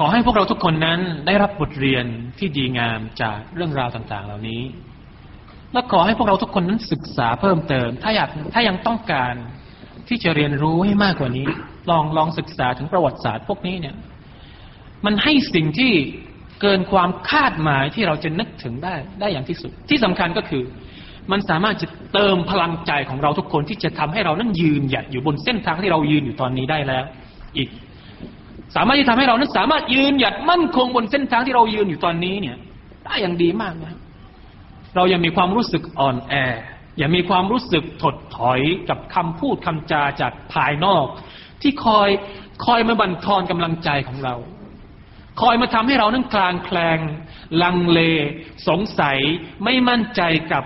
ขอให้พวกเราทุกคนนั้นได้รับบทเรียนที่ดีงามจากเรื่องราวต่าง ๆ เหล่านี้ และขอให้พวกเราทุกคนนั้นศึกษาเพิ่มเติม ถ้าอยากถ้ายังต้องการที่จะเรียนรู้ให้มากกว่านี้ ลองลองศึกษาถึงประวัติศาสตร์พวกนี้เนี่ย มันให้สิ่งที่เกินความคาดหมายที่เราจะนึกถึงได้ได้อย่างที่สุด ที่สำคัญก็คือ มันสามารถจะเติมพลังใจของเราทุกคนที่จะทำให้เรานั้นยืนหยัดอยู่บนเส้นทางที่เรายืนอยู่ตอนนี้ได้แล้ว อีก สามารถที่ทำให้เรานั้นสามารถยืนหยัดมั่นคงบนเส้นทางที่เรายืนอยู่ตอนนี้เนี่ย ได้อย่างดีมากนะเรายังมีความรู้สึกอ่อนแอ อย่ามีความรู้สึกถดถอยกับคำพูดคำจาจากภายนอก ที่คอยคอยมาบั่นทอนกำลังใจของเรา คอยมาทำให้เรานั้นกลางแคลง ลังเล สงสัยไม่มั่นใจกับ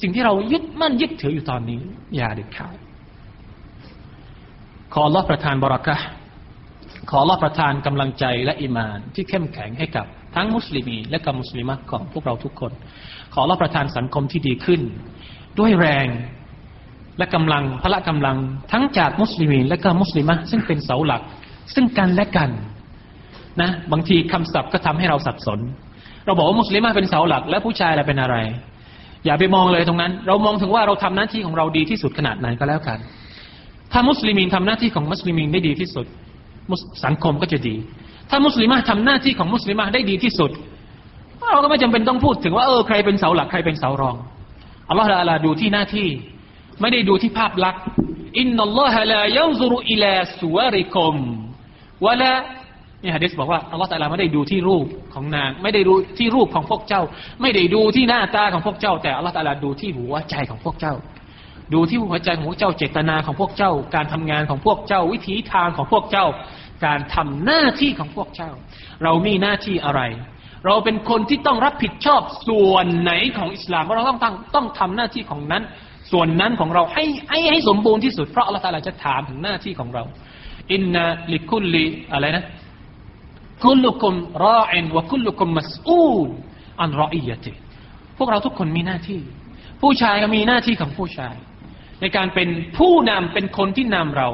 สิ่งที่เรายึดมั่นยึดถืออยู่ตอนนี้ อย่าเด็ดขาดขอรับประทานบรักะ ขอรับประทานกำลังใจและอิมานที่เข้มแข็งให้กับทั้งมุสลิมีและกับมุสลิมะของพวกเราทุกคน ขอรับประทานสังคมที่ดีขึ้น ด้วยแรงและกำลังพละกำลังทั้งจากมุสลิมีและก็มุสลิมะซึ่งเป็นเสาหลัก ซึ่งกันและกันนะบางทีคำศัพท์ก็ทำให้เราสับสน เราบอกว่ามุสลิมะเป็นเสาหลัก และผู้ชายอะไรเป็นอะไร อย่าไปมองเลยตรงนั้น เรามองถึงว่าเราทำหน้าที่ของเราดีที่สุดขนาดไหนก็แล้วกัน ถ้ามุสลิมีนทำหน้าที่ของมุสลิมีนได้ดีที่สุด สังคมก็จะดี ถ้ามุสลิมะทำหน้าที่ของมุสลิมะได้ดีที่สุด เราก็ไม่จำเป็นต้องพูดถึงว่าเออใครเป็นเสาหลักใครเป็นเสารองอัลลอฮฺละลาดูที่หน้าที่ ไม่ได้ดูที่ภาพลักษณ์อินนัลลอฮฺลายัซุรุอิลาสุวาริคมวะละนี่ฮะดิษบอกว่าอัลลอฮฺตะลาไม่ได้ดูที่รูปของนาง ไม่ได้ดูที่รูปของพวกเจ้า ไม่ได้ดูที่หน้าตาของพวกเจ้า แต่อัลลอฮฺตะลาดูที่หัวใจของพวกเจ้า ดูที่หัวใจของพวกเจ้าเจตนาของพวกเจ้า การทำงานของพวกเจ้า วิถีทางของพวกเจ้า การทำหน้าที่ของพวกเจ้า เรามีหน้าที่อะไร เราเป็นคนที่ต้องรับผิดชอบส่วนไหนของอิสลามเราต้องต้องต้องทำหน้าที่ของนั้น ส่วนนั้นของเราให้ให้ให้สมบูรณ์ที่สุดเพราะอัลลอฮฺจะถามถึงหน้าที่ของเราอินนาลิคุลลีอะไรนะคุลุคุมรออินวะคุลุคุมมัสอูลอันรออียะติพวกเราทุกคนมีหน้าที่ ผู้ชายก็มีหน้าที่ของผู้ชาย ในการเป็นผู้นำเป็นคนที่นำเรา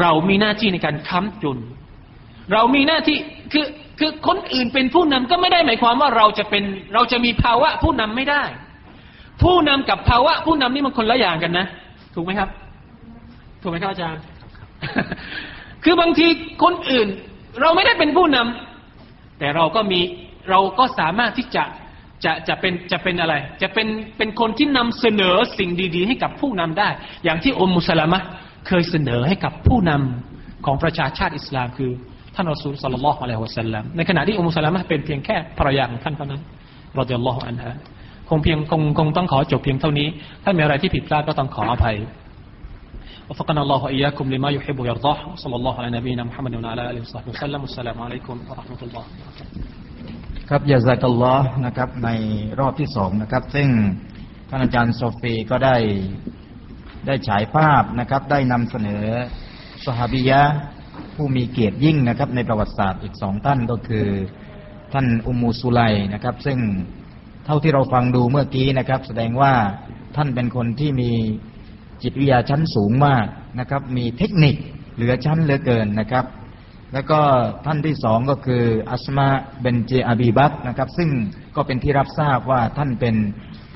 เรามีหน้าที่ในการค้ำจุน เรามีหน้าที่คือคือคนอื่นเป็นผู้นำก็ไม่ได้หมายความว่าเราจะเป็นเราจะมีภาวะผู้นำไม่ได้ ผู้นำกับภาวะผู้นำนี่มันคนละอย่างกันนะ ถูกไหมครับ ถูกไหมครับอาจารย์ คือบางทีคนอื่น เราไม่ได้เป็นผู้นำแต่เราก็มีเราก็สามารถที่จะ จะจะเป็นจะเป็นอะไร จะเป็นเป็นคนที่นำเสนอสิ่งดี ๆ ให้กับผู้นำได้ อย่างที่อุมมุสลามะเคยเสนอให้กับผู้นำของประชาชาติอิสลามคือท่านรอซูลสัลลัลลอฮุอะลัยฮิวะสัลลัมในขณะที่อุมุสลามะเป็นเพียงแค่ภรรยาของท่านเท่านั้นรอดิยัลลอฮุอันฮะคงเพียงคงคงต้องขอจบเพียงเท่านี้ ถ้ามีอะไรที่ผิดพลาดก็ต้องขออภัย وفقنا الله وإياكم لما يحب ويرضاه صلى الله على نبينا محمد وعلى آله وصحبه وسلم والسلام عليكم ورحمة الله ครับยาซากัลลอฮ์นะครับ ในรอบที่สองนะครับ ซึ่งท่านอาจารย์โซฟีก็ได้ได้ฉายภาพนะครับ ได้นำเสนอสหบิยะผู้มีเกียรติยิ่งนะครับ ในประวัติศาสตร์อีกสองท่านก็คือ ท่านอุมูสุไลนะครับ ซึ่งเท่าที่เราฟังดูเมื่อกี้นะครับ แสดงว่าท่านเป็นคนที่มีจิตวิทยาชั้นสูงมากนะครับ มีเทคนิคเหลือชั้นเหลือเกินนะครับ แล้วก็ท่านที่สองก็คืออัสมาเบนเจอาบีบักนะครับ ซึ่งก็เป็นที่รับทราบว่าท่านเป็น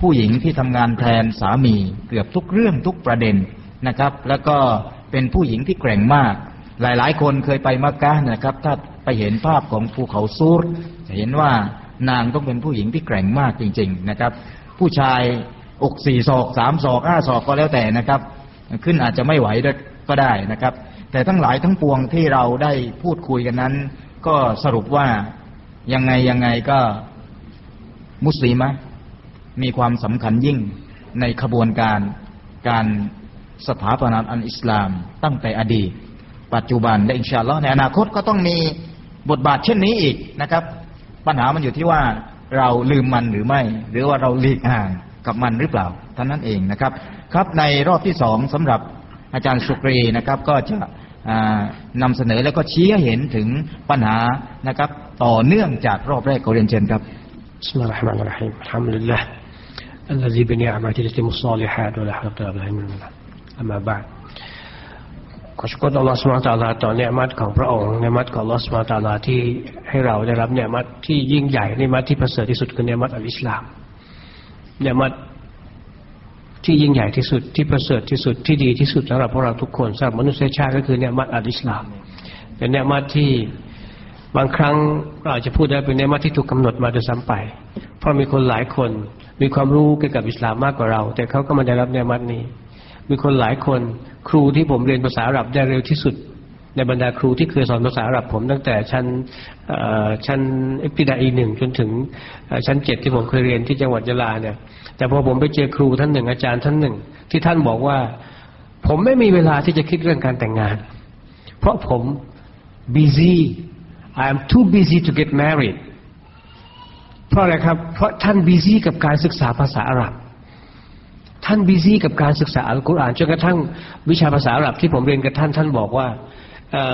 ผู้หญิงที่ทำงานแทนสามีเกือบทุกเรื่องทุกประเด็นนะครับ แล้วก็เป็นผู้หญิงที่แกร่งมาก หลายๆ คนเคยไปมักกะนะครับ ถ้าไปเห็นภาพของภูเขาซูรจะเห็นว่านางต้องเป็นผู้หญิงที่แกร่งมากจริง ๆนะครับ ผู้ชายอกสี่ศอกสามศอกห้าศอกก็แล้วแต่นะครับ ขึ้นอาจจะไม่ไหวก็ได้นะครับ แต่ทั้งหลายทั้งปวงที่เราได้พูดคุยกันนั้น ก็สรุปว่ายังไงยังไงก็มุสลิมะมีความสำคัญยิ่งในขบวนการการสถาปนาอัลอิสลามตั้งแต่อดีต ปัจจุบันและإن شاء الله ในอนาคตก็ต้องมีบทบาทเช่นนี้อีกนะครับ ปัญหามันอยู่ที่ว่าเราลืมมันหรือไม่ หรือว่าเราหลีกห่างกับมันหรือเปล่าเท่านั้นเองนะครับ ครับในรอบที่สองสำหรับอาจารย์สุกรีนะครับ ก็จะ นำเสนอแล้วก็ชี้ให้เห็นถึงปัญหานะครับ ต่อเนื่องจากรอบแรกขอเรียนเชิญครับ بسم الله الرحمن الرحيم الحمد لله الذي بنعمته تتم الصالحات ولا حول ولا قوة إلا بالله أما بعد ขอชุกรอัลลอฮฺสุบฮานะตะอาลาต่อเนืมัดของพระองค์เนืมัดของอัลลอฮฺสุบฮานะตะอาลาที่ให้เราได้รับเนืมัดที่ยิ่งใหญ่เนืมัดที่ประเสริฐที่สุดคือเนืมัดอัลอิสลามเนืมัด ที่ยิ่งใหญ่ที่สุดที่ประเสริฐที่สุดที่ดีที่สุดสำหรับพวกเราทุกคนสำหรับมนุษยชาติก็คือเนืมัดอัลอิสลาม เป็นเนมัตที่บางครั้งเราอาจจะพูดได้เป็นเนืมัตที่ถูกกาหนดมาโดยซ้าไป เพราะมีคนหลายคนมีความรู้เกี่ยวกับอิสลามมากกว่าเรา แต่เขาก็มาได้รับเนืมัตนี้ มีคนหลายคนครูที่ผมเรียนภาษาอาหรับได้เร็วที่สุด ในบรรดาครูที่เคยสอนภาษาอาหรับผมตั้งแต่ชั้นชั้นเอพิดาอีหนึ่งจนถึงชั้นเจ็ดที่ผมเคยเรียนที่จังหวัดยะลาเนี่ย แต่พอผมไปเจอครูท่านหนึ่งอาจารย์ท่านหนึ่ง ที่ท่านบอกว่า ผมไม่มีเวลาที่จะคิดเรื่องการแต่งงาน เพราะผม busy I am too busy to get married เพราะอะไรครับ เพราะท่าน busy กับการศึกษาภาษาอาหรับท่าน busy กับการศึกษาอัลกุรอานจนกระทั่งวิชาภาษาอาหรับที่ผมเรียนกับท่านท่านบอกว่า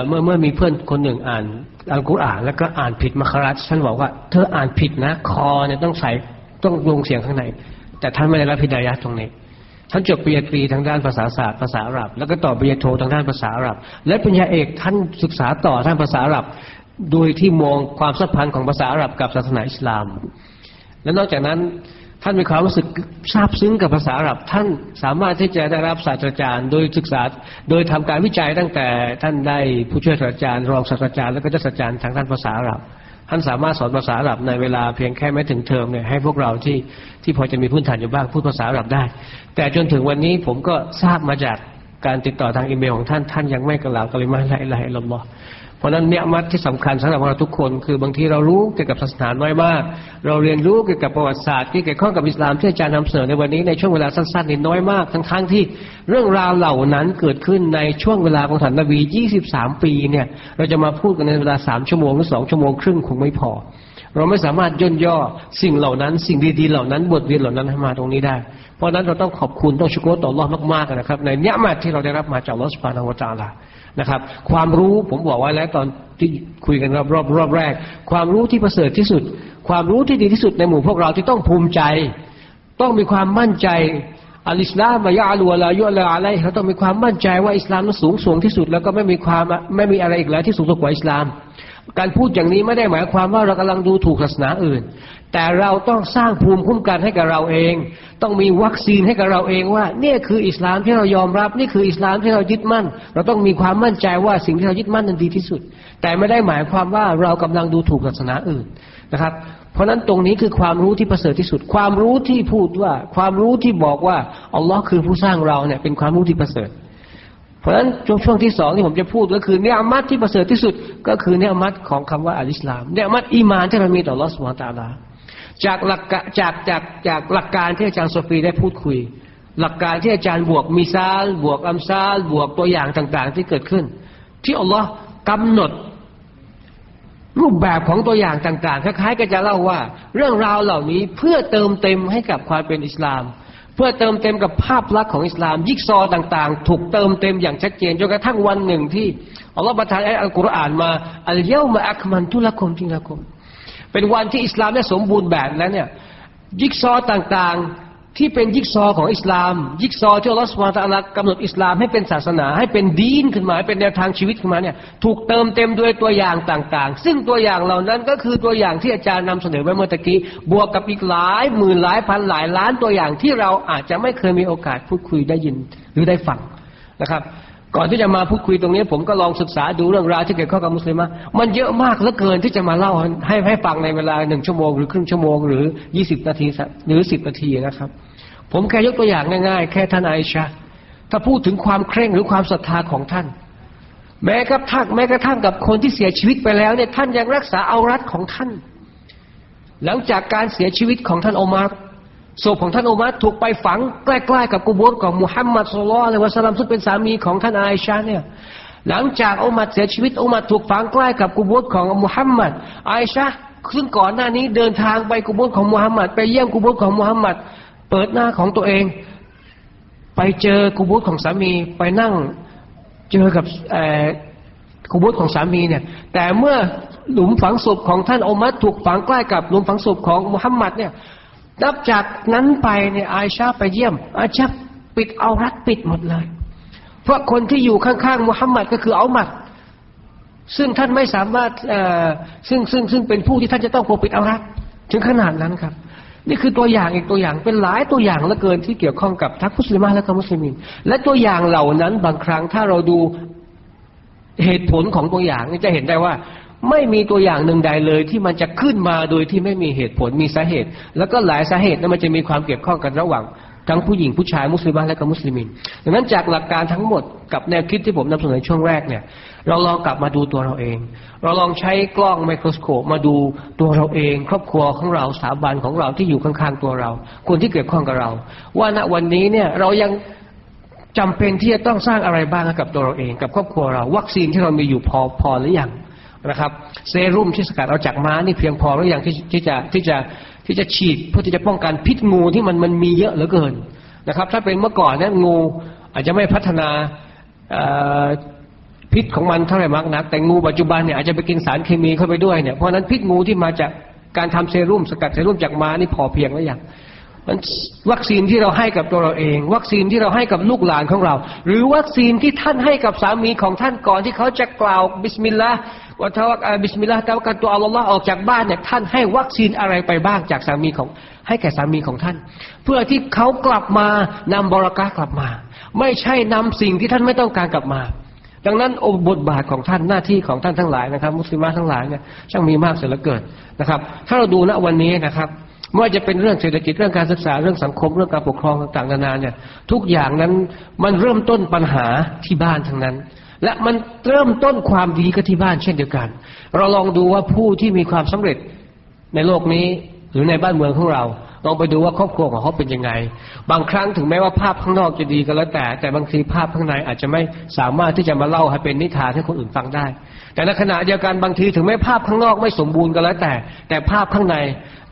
เมื่อเมื่อมีเพื่อนคนหนึ่งอ่านอัลกุรอานแล้วก็อ่านผิดมัครัตท่านบอกว่าเธออ่านผิดนะ คอเนี่ยต้องใส่ต้องลงเสียงข้างใน แต่ท่านไม่ได้รับพิดายะตรงนี้ท่านจบปริญญาตรีทางด้านภาษาศาสตร์ภาษาอาหรับ แล้วก็ต่อปริญญาโททางด้านภาษาอาหรับ และปริญญาเอกท่านศึกษาต่อท่างภาษาอาหรับ โดยที่มองความสัมพันธ์ของภาษาอาหรับกับศาสนาอิสลาม และนอกจากนั้น ท่านมีความรู้สึกซาบซึ้งกับภาษาอาหรับ ท่านสามารถที่จะได้รับศาสตราจารย์ โดยศึกษา โดยทำการวิจัยตั้งแต่ท่านได้ผู้ช่วยศาสตราจารย์ รองศาสตราจารย์แล้วก็ศาสตราจารย์ทางด้านภาษาอาหรับ ท่านสามารถสอนภาษาอาหรับในเวลาเพียงแค่ไม่ถึงเทอมเนี่ยให้พวกเราที่ที่พอจะมีพื้นฐานอยู่บ้างพูดภาษาอาหรับได้ แต่จนถึงวันนี้ผมก็ทราบมาจากการติดต่อทางอีเมลของท่านท่านยังไม่กล่าวกลิมาละอิละฮ์อิลลัลลอ เพราะนั้นเนี่ยมัดที่สำคัญสำหรับเราทุกคน คือบางทีเรารู้เกี่ยวกับศาสนาน้อยมาก เราเรียนรู้เกี่ยวกับประวัติศาสตร์ที่เกี่ยวข้องกับอิสลามที่อาจารย์นำเสนอในวันนี้ในช่วงเวลาสั้นๆนี่น้อยมากทั้งๆทที่เรื่องราวเหล่านั้นเกิดขึ้นในช่วงเวลาของท่านนบี 23 ปีเนี่ย เราจะมาพูดกันในเวลา 3 ชั่วโมงหรือ 2 ชั่วโมงครึ่งคงไม่พอ เราไม่สามารถย่นย่อสิ่งเหล่านั้น สิ่งดีๆเหล่านั้นบทเรียนเหล่านั้นให้มาตรงนี้ได้ เพราะนั้นเราต้องขอบคุณต้องชุกโกต่อรอดมากๆนะครับ ในเนี้ยมาที่เราได้รับมาจากลอสปานาวัจาลา นะครับ ความรู้ผมบอกไว้แล้วตอนที่คุยกันรอบรอบรอบแรก ความรู้ที่ประเสริฐที่สุด ความรู้ที่ดีที่สุดในหมู่พวกเราที่ต้องภูมิใจ ต้องมีความมั่นใจอัลอิสลามมายาลัวลายุลาอะไรเขาต้องมีความมั่นใจว่าอิสลามนั้นสูงส่งที่สุด แล้วก็ไม่มีความไม่มีอะไรอีกแล้วที่สูงกว่าอิสลาม การพูดอย่างนี้ไม่ได้หมายความว่าเรากำลังดูถูกศาสนาอื่น แต่เราต้องสร้างภูมิคุ้มกันให้กับเราเอง ต้องมีวัคซีนให้กับเราเองว่าเนี่ยคืออิสลามที่เรายอมรับ นี่คืออิสลามที่เรายึดมั่น เราต้องมีความมั่นใจว่าสิ่งที่เรายึดมั่นนั้นดีที่สุด แต่ไม่ได้หมายความว่าเรากำลังดูถูกศาสนาอื่นนะครับ เพราะนั้นตรงนี้คือความรู้ที่ประเสริฐที่สุด ความรู้ที่พูดว่า ความรู้ที่บอกว่าอัลลอฮ์คือผู้สร้างเราเนี่ยเป็นความรู้ที่ประเสริฐ ราะฉะนั้นช่วงช่วงที่สองที่ผมจะพูดก็คือเนื้อมัดที่ประเสริฐที่สุด ก็คือเนื้อมัดของคำว่าอัลอิสลามเนื้อมัดอีมานที่เรามีต่อลอสวาตาลาจากหลักจากจากจากหลักการที่อาจารย์โซฟีได้พูดคุย หลักการที่อาจารย์บวกมิซาล บวกอัมซาล บวกตัวอย่างต่าง ๆ ที่เกิดขึ้น ที่อัลลอฮ์กำหนด รูปแบบของตัวอย่างต่าง ๆ คล้ายๆก็จะเล่าว่า เรื่องราวเหล่านี้เพื่อเติมเต็มให้กับความเป็นอิสลาม พื่อเติมเต็มกับภาพลักษณ์ของอิสลาม ยิกซอต่างๆ ถูกเติมเต็มอย่างชัดเจนจนกระทั่งวันหนึ่งที่อัลลอฮฺประทานอัลกุรอานมาอัลเยวมาอัคมันทุลคมทิละคม เป็นวันที่อิสลามได้สมบูรณ์แบบแล้วเนี่ยยิกซอต่างๆ ที่เป็นยิกซอของอิสลาม ยิกซอที่อัลลอฮฺสุบานตะอัลกำหนดอิสลามให้เป็นศาสนา ให้เป็นดีนขึ้นมาเป็นแนวทางชีวิตขึ้นมาเนี่ยถูกเติมเต็มด้วยตัวอย่างต่างๆ ซึ่งตัวอย่างเหล่านั้นก็คือตัวอย่างที่อาจารย์นำเสนอไว้เมื่อตะกี้บวกกับอีกหลายหมื่นหลายพันหลายล้านตัวอย่างที่เราอาจจะไม่เคยมีโอกาสพูดคุยได้ยินหรือได้ฟังนะครับ ก่อนที่จะมาพูดคุยตรงนี้ ผมก็ลองศึกษาดูเรื่องราวที่เกี่ยวข้องกับมุสลิมมันเยอะมากเหลือเกินที่จะมาเล่าให้ให้ฟังในเวลาหนึ่งชั่วโมงหรือครึ่งชั่วโมงหรือยี่สิบนาทีหรือสิบนาทีนะครับ ผมแค่ยกตัวอย่างง่ายๆ แค่ท่านไอชาถ้าพูดถึงความเคร่งหรือความศรัทธาของท่าน แม้กระทั่งแม้กระทั่งกับคนที่เสียชีวิตไปแล้วเนี่ยท่านยังรักษาเอารัดของท่าน หลังจากการเสียชีวิตของท่านอมาร ศพของท่านอุมัรถูกไปฝังใกล้ๆกับกุโบร์ของมุฮัมมัดสุลลัลวะสลัมซึ่งเป็นสามีของท่านอาอิชาเนี่ยหลังจากอุมัรเสียชีวิตอุมัรถูกฝังใกล้กับกุโบร์ของมุฮัมมัดอาอิชาซึ่งก่อนหน้านี้เดินทางไปกุโบร์ของมุฮัมมัดไปเยี่ยมกุโบร์ของมุฮัมมัดเปิดหน้าของตัวเอง ไปเจอกุโบร์ของสามีไปนั่งเจอกับกุโบร์ของสามีเนี่ยแต่เมื่อหลุมฝังศพของท่านอุมัรถูกฝังใกล้กับหลุมฝังศพของมุฮัมมัดเนี่ย นับจากนั้นไปเนี่ยอาชาไปเยี่ยม อาชาปิดเอารัดปิดหมดเลย เพราะคนที่อยู่ข้างๆมุฮัมมัดก็คืออัลมัด ซึ่งท่านไม่สามารถซึ่งซึ่งซึ่งเป็นผู้ที่ท่านจะต้องปกปิดเอารักถึงขนาดนั้นครับ นี่คือตัวอย่างอีกตัวอย่างเป็นหลายตัวอย่างเหลือเกินที่เกี่ยวข้องกับทั้งมุสลิมและก็มุสลิมินและตัวอย่างเหล่านั้นบางครั้งถ้าเราดูเหตุผลของตัวอย่างนี่จะเห็นได้ว่า ไม่มีตัวอย่างหนึ่งใดเลยที่มันจะขึ้นมาโดยที่ไม่มีเหตุผลมีสาเหตุ แล้วก็หลายสาเหตุนั้นมันจะมีความเกี่ยวข้องกันระหว่างทั้งผู้หญิงผู้ชายมุสลิมและก็มุสลิมินดังนั้นจากหลักการทั้งหมดกับแนวคิดที่ผมนำเสนอช่วงแรกเนี่ย เราลองกลับมาดูตัวเราเอง เราลองใช้กล้องไมโครสโคปมาดูตัวเราเอง ครอบครัวของเราสถาบันของเราที่อยู่ข้างๆตัวเรา คนที่เกี่ยวข้องกับเรา ว่าณวันนี้เนี่ยเรายังจำเป็นที่จะต้องสร้างอะไรบ้างกับตัวเราเอง กับครอบครัวเรา วัคซีนที่เรามีอยู่พอพอหรือยัง นะครับเซรุ่มที่สกัดเอาจากม้านี่เพียงพอหรือยังที่ที่จะที่จะที่จะฉีดเพื่อที่จะป้องกันพิษงูที่มันมันมีเยอะเหลือเกินนะครับ ถ้าเป็นเมื่อก่อนเนี่ยงูอาจจะไม่พัฒนาพิษของมันเท่าไหร่มากนัก แต่งูปัจจุบันเนี่ยอาจจะไปกินสารเคมีเข้าไปด้วยเนี่ยเพราะนั้นพิษงูที่มาจากการทำเซรุ่มสกัดเซรุ่มจากม้านี่พอเพียงหรือยัง วัคซีนที่เราให้กับตัวเราเอง วัคซีนที่เราให้กับลูกหลานของเรา หรือวัคซีนที่ท่านให้กับสามีของท่านก่อนที่เขาจะกล่าวبسم الله وتوكلت بسم الله توكلت على الله ออกจากบ้านเนี่ยท่านให้วัคซีนอะไรไปบ้างจากสามีของให้แก่สามีของท่าน เพื่อที่เขากลับมานำ بركة กลับมา ไม่ใช่นำสิ่งที่ท่านไม่ต้องการกลับมาดังนั้นบทบาทของท่านหน้าที่ของท่านทั้งหลายนะครับ มุสลิมทั้งหลายเนี่ยช่างมีมากเสียเหลือเกินนะครับ ถ้าเราดูณวันนี้นะครับ ไม่ว่าจะเป็นเรื่องเศรษฐกิจเรื่องการศึกษาเรื่องสังคมเรื่องการปกครองต่างๆนานาเนี่ย ทุกอย่างนั้นมันเริ่มต้นปัญหาที่บ้านทั้งนั้น และมันเริ่มต้นความดีก็ที่บ้านเช่นเดียวกัน เราลองดูว่าผู้ที่มีความสำเร็จในโลกนี้หรือในบ้านเมืองของเรา ลองไปดูว่าครอบครัวของเขาเป็นยังไง บางครั้งถึงแม้ว่าภาพข้างนอกจะดีก็แล้วแต่ แต่บางทีภาพข้างในอาจจะไม่สามารถที่จะมาเล่าให้เป็นนิทานให้คนอื่นฟังได้ แต่ในขณะเดียวกันบางทีถึงแม้ภาพข้างนอกไม่สมบูรณ์ก็แล้วแต่ แต่ภาพข้างใน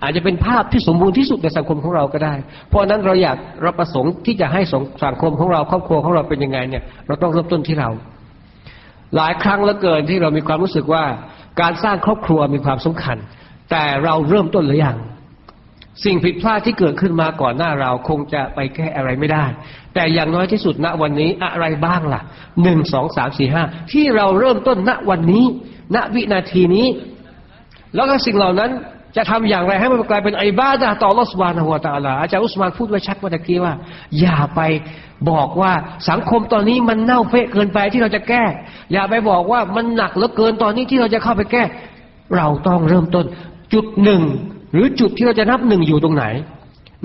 อาจจะเป็นภาพที่สมบูรณ์ที่สุดในสังคมของเราก็ได้ เพราะนั้นเราอยากเราประสงค์ที่จะให้สังคมของเราครอบครัวของเราเป็นยังไงเนี่ย เราต้องเริ่มต้นที่เรา หลายครั้งเหลือเกินที่เรามีความรู้สึกว่า การสร้างครอบครัวมีความสำคัญ แต่เราเริ่มต้นหรือยัง สิ่งผิดพลาดที่เกิดขึ้นมาก่อนหน้าเราคงจะไปแก้อะไรไม่ได้ แต่อย่างน้อยที่สุดณวันนี้อะไรบ้างล่ะหนึ่งสองสามสี่ห้าที่เราเริ่มต้นณวันนี้ ณวินาทีนี้ แล้วก็สิ่งเหล่านั้นจะทำอย่างไรให้มันกลายเป็นไอบาดะต่อลอสวานะหัวตาลาอาจารย์อุสมานพูดไว้ชัดเมื่อกี้ว่า อย่าไปบอกว่าสังคมตอนนี้มันเน่าเฟะเกินไปที่เราจะแก้ อย่าไปบอกว่ามันหนักเหลือเกินตอนนี้ที่เราจะเข้าไปแก้ เราต้องเริ่มต้นจุดหนึ่ง รือจุดที่เราจะนับหนึ่งอยู่ตรงไหน